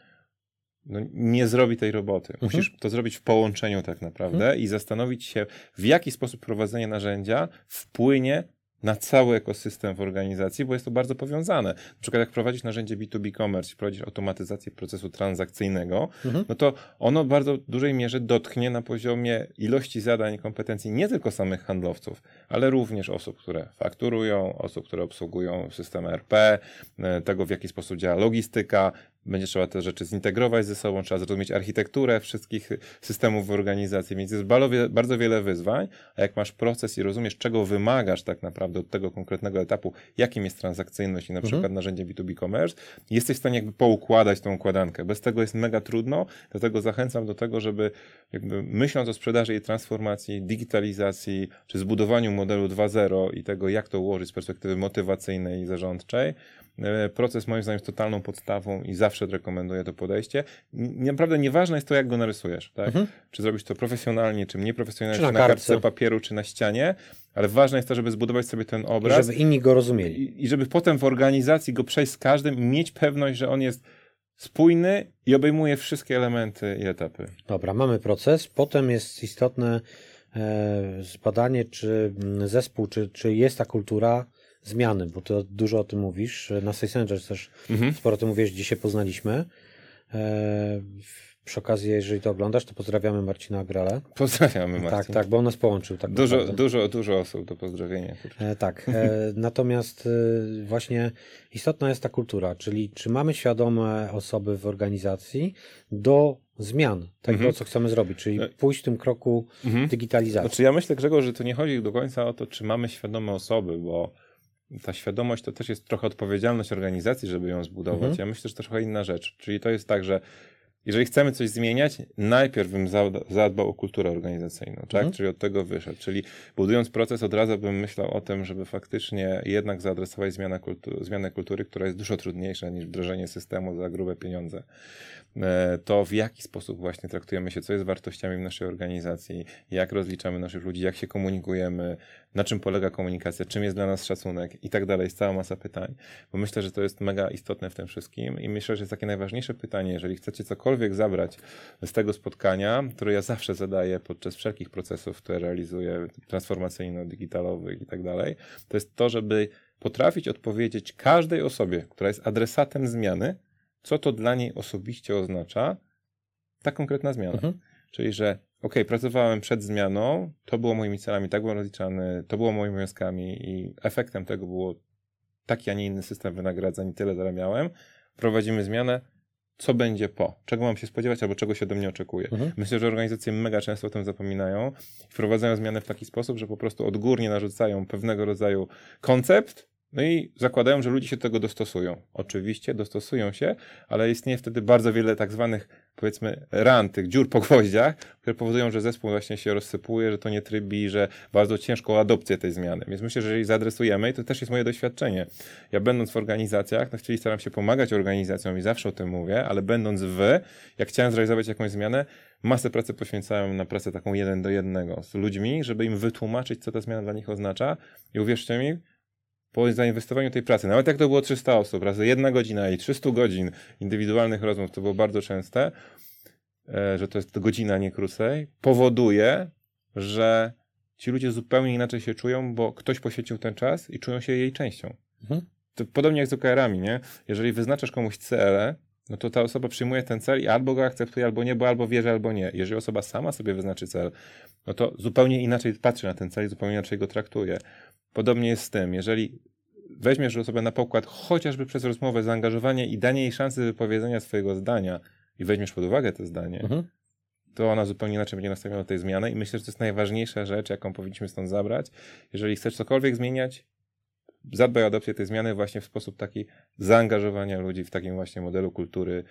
no, nie zrobi tej roboty. Mhm. Musisz to zrobić w połączeniu tak naprawdę mhm. i zastanowić się, w jaki sposób prowadzenie narzędzia wpłynie na cały ekosystem w organizacji, bo jest to bardzo powiązane. Na przykład jak prowadzisz narzędzie B2B commerce prowadzisz automatyzację procesu transakcyjnego, mhm. no to ono w bardzo dużej mierze dotknie na poziomie ilości zadań i kompetencji nie tylko samych handlowców, ale również osób, które fakturują, osób, które obsługują system RP, e, tego w jaki sposób działa logistyka, będzie trzeba te rzeczy zintegrować ze sobą, trzeba zrozumieć architekturę wszystkich systemów w organizacji, więc jest bardzo wiele wyzwań, a jak masz proces i rozumiesz, czego wymagasz tak naprawdę od tego konkretnego etapu, jakim jest transakcyjność i na przykład mhm. narzędzie B2B commerce, jesteś w stanie jakby poukładać tą układankę. Bez tego jest mega trudno, dlatego zachęcam do tego, żeby jakby myśląc o sprzedaży i transformacji, digitalizacji, czy zbudowaniu modelu 2.0 i tego, jak to ułożyć z perspektywy motywacyjnej i zarządczej, proces moim zdaniem jest totalną podstawą i zawsze rekomenduję to podejście. Naprawdę nieważne jest to, jak go narysujesz, tak? Mhm. Czy zrobić to profesjonalnie, czy nieprofesjonalnie, czy, czy na, na kartce papieru, czy na ścianie, ale ważne jest to, żeby zbudować sobie ten obraz. I żeby inni go rozumieli. I, i żeby potem w organizacji go przejść z każdym i mieć pewność, że on jest spójny i obejmuje wszystkie elementy i etapy. Dobra, mamy proces. Potem jest istotne e, zbadanie, czy zespół, czy, czy jest ta kultura zmiany, bo to dużo o tym mówisz. Na Sales też mhm. sporo o tym mówisz, dzisiaj poznaliśmy. E, przy okazji, jeżeli to oglądasz, to pozdrawiamy Marcina Agrale. Pozdrawiamy Marcina. Tak, tak, bo on nas połączył. Tak dużo, dużo, dużo osób do pozdrowienia. E, tak, e, [LAUGHS] natomiast e, właśnie istotna jest ta kultura, czyli czy mamy świadome osoby w organizacji do zmian tego, mhm. co chcemy zrobić, czyli e, pójść w tym kroku mhm. digitalizacji. Znaczy ja myślę, Grzegorz, że to nie chodzi do końca o to, czy mamy świadome osoby, bo ta świadomość to też jest trochę odpowiedzialność organizacji, żeby ją zbudować. Mhm. Ja myślę, że to trochę inna rzecz. Czyli to jest tak, że jeżeli chcemy coś zmieniać, najpierw bym zadbał o kulturę organizacyjną, tak? Mhm. Czyli od tego wyszedł. Czyli budując proces, od razu bym myślał o tym, żeby faktycznie jednak zaadresować zmianę, kultu zmianę kultury, która jest dużo trudniejsza niż wdrożenie systemu za grube pieniądze. E, to w jaki sposób właśnie traktujemy się, co jest wartościami w naszej organizacji, jak rozliczamy naszych ludzi, jak się komunikujemy, na czym polega komunikacja, czym jest dla nas szacunek i tak dalej, jest cała masa pytań, bo myślę, że to jest mega istotne w tym wszystkim i myślę, że jest takie najważniejsze pytanie, jeżeli chcecie cokolwiek zabrać z tego spotkania, które ja zawsze zadaję podczas wszelkich procesów, które realizuję, transformacyjno-digitalowych i tak dalej, to jest to, żeby potrafić odpowiedzieć każdej osobie, która jest adresatem zmiany, co to dla niej osobiście oznacza ta konkretna zmiana. Mhm. Czyli, że ok, pracowałem przed zmianą, to było moimi celami, tak byłem rozliczany, to było moimi obowiązkami i efektem tego było taki, a nie inny system wynagradzeń i tyle zarabiałem. Prowadzimy zmianę, co będzie po, czego mam się spodziewać albo czego się ode mnie oczekuje. Mhm. Myślę, że organizacje mega często o tym zapominają. Wprowadzają zmiany w taki sposób, że po prostu odgórnie narzucają pewnego rodzaju koncept, no i zakładają, że ludzie się do tego dostosują. Oczywiście dostosują się, ale istnieje wtedy bardzo wiele tak zwanych, powiedzmy, ran, tych dziur po gwoździach, które powodują, że zespół właśnie się rozsypuje, że to nie trybi, że bardzo ciężko adopcję tej zmiany. Więc myślę, że jeżeli zaadresujemy, i to też jest moje doświadczenie, ja będąc w organizacjach, na chwili staram się pomagać organizacjom i zawsze o tym mówię, ale będąc wy, jak chciałem zrealizować jakąś zmianę, masę pracy poświęcałem na pracę taką jeden do jednego z ludźmi, żeby im wytłumaczyć, co ta zmiana dla nich oznacza i uwierzcie mi, po zainwestowaniu tej pracy, nawet jak to było 300 osób, razy jedna godzina i 300 godzin indywidualnych rozmów, to było bardzo częste, e, że to jest godzina, nie krócej, powoduje, że ci ludzie zupełnie inaczej się czują, bo ktoś poświęcił ten czas i czują się jej częścią. Mhm. To podobnie jak z OKR-ami, nie? Jeżeli wyznaczasz komuś cele, no to ta osoba przyjmuje ten cel i albo go akceptuje, albo nie, bo albo wierzy, albo nie. Jeżeli osoba sama sobie wyznaczy cel, no to zupełnie inaczej patrzy na ten cel i zupełnie inaczej go traktuje. Podobnie jest z tym, jeżeli weźmiesz osobę na pokład chociażby przez rozmowę, zaangażowanie i danie jej szansy wypowiedzenia swojego zdania i weźmiesz pod uwagę to zdanie, mhm. to ona zupełnie inaczej będzie nastawiona do tej zmiany i myślę, że to jest najważniejsza rzecz, jaką powinniśmy stąd zabrać. Jeżeli chcesz cokolwiek zmieniać, zadbaj o adopcję tej zmiany właśnie w sposób taki zaangażowania ludzi w takim właśnie modelu kultury,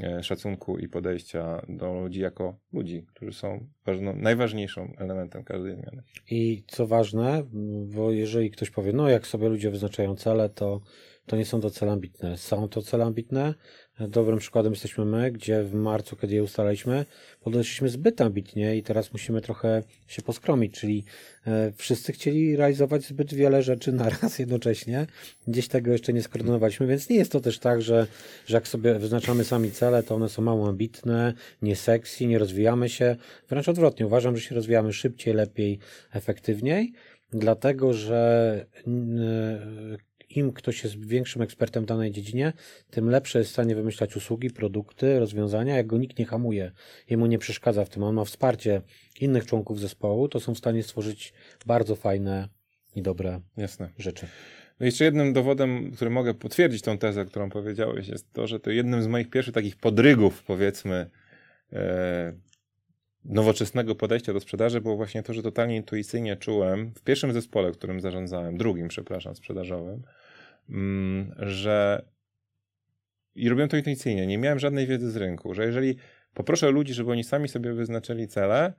e, szacunku i podejścia do ludzi jako ludzi, którzy są ważną, najważniejszym elementem każdej zmiany. I co ważne, bo jeżeli ktoś powie, no jak sobie ludzie wyznaczają cele, to, to nie są to cele ambitne. Są to cele ambitne, Dobrym przykładem jesteśmy my, gdzie w marcu, kiedy je ustalaliśmy, podeszliśmy zbyt ambitnie i teraz musimy trochę się poskromić, czyli e, wszyscy chcieli realizować zbyt wiele rzeczy na raz jednocześnie. Gdzieś tego jeszcze nie skoordynowaliśmy, więc nie jest to też tak, że, że jak sobie wyznaczamy sami cele, to one są mało ambitne, nie sexy, nie rozwijamy się. Wręcz odwrotnie, uważam, że się rozwijamy szybciej, lepiej, efektywniej, dlatego że im ktoś jest większym ekspertem w danej dziedzinie, tym lepsze jest w stanie wymyślać usługi, produkty, rozwiązania, jak go nikt nie hamuje, jemu nie przeszkadza w tym, on ma wsparcie innych członków zespołu, to są w stanie stworzyć bardzo fajne i dobre Jasne. rzeczy. No jeszcze jednym dowodem, który mogę potwierdzić tą tezę, którą powiedziałeś, jest to, że to jednym z moich pierwszych takich podrygów, powiedzmy, e, nowoczesnego podejścia do sprzedaży było właśnie to, że totalnie intuicyjnie czułem w pierwszym zespole, którym zarządzałem, drugim, przepraszam, sprzedażowym, mm, że i robiłem to intuicyjnie, nie miałem żadnej wiedzy z rynku, że jeżeli poproszę ludzi, żeby oni sami sobie wyznaczyli cele,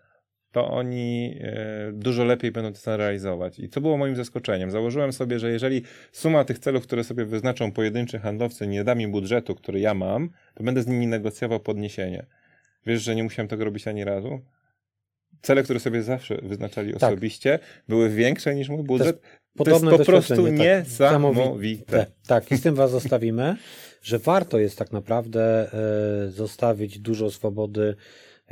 to oni e, dużo lepiej będą to realizować. I co było moim zaskoczeniem? Założyłem sobie, że jeżeli suma tych celów, które sobie wyznaczą pojedynczy handlowcy, nie da mi budżetu, który ja mam, to będę z nimi negocjował podniesienie. Wiesz, że nie musiałem tego robić ani razu? Cele, które sobie zawsze wyznaczali tak. osobiście, były większe niż mój budżet. To jest, to jest po prostu tak. niesamowite. Tak, i z tym was zostawimy, że warto jest tak naprawdę e, zostawić dużo swobody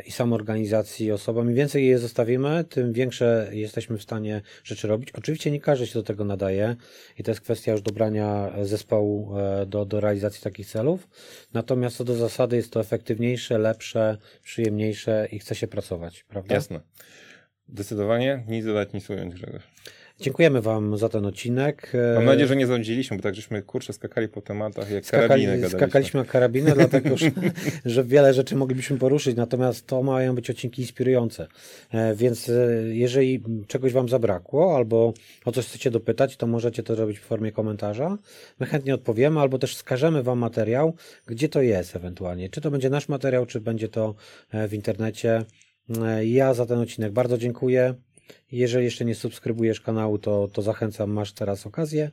i samoorganizacji osobom. Im więcej je zostawimy, tym większe jesteśmy w stanie rzeczy robić. Oczywiście nie każdy się do tego nadaje i to jest kwestia już dobrania zespołu e, do, do realizacji takich celów. Natomiast co do zasady jest to efektywniejsze, lepsze, przyjemniejsze i chce się pracować, prawda? Jasne. Zdecydowanie nic dodać, nic ująć, Grzegorz. Dziękujemy Wam za ten odcinek. Mam nadzieję, że nie ządziliśmy, bo tak żeśmy kurczę skakali po tematach jak Skakali, karabiny. Skakaliśmy jak karabiny, [LAUGHS] dlatego że, że wiele rzeczy moglibyśmy poruszyć, natomiast to mają być odcinki inspirujące. E, więc e, jeżeli czegoś Wam zabrakło albo o coś chcecie dopytać, to możecie to robić w formie komentarza. My chętnie odpowiemy albo też wskażemy Wam materiał, gdzie to jest ewentualnie. Czy to będzie nasz materiał, czy będzie to e, w internecie. Ja za ten odcinek bardzo dziękuję. Jeżeli jeszcze nie subskrybujesz kanału, to, to zachęcam, masz teraz okazję.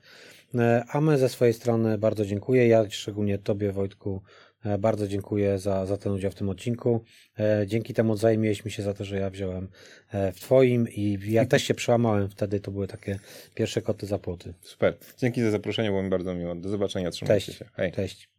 E, A my ze swojej strony bardzo dziękuję. Ja szczególnie Tobie, Wojtku, e, bardzo dziękuję za, za ten udział w tym odcinku. E, Dzięki temu odwzajem mieliśmy się za to, że ja wziąłem w Twoim i ja też się przełamałem wtedy. To były takie pierwsze koty za płoty. Super. Dzięki za zaproszenie, było mi bardzo miło. Do zobaczenia, trzymajcie Cześć. się. Hej. Cześć.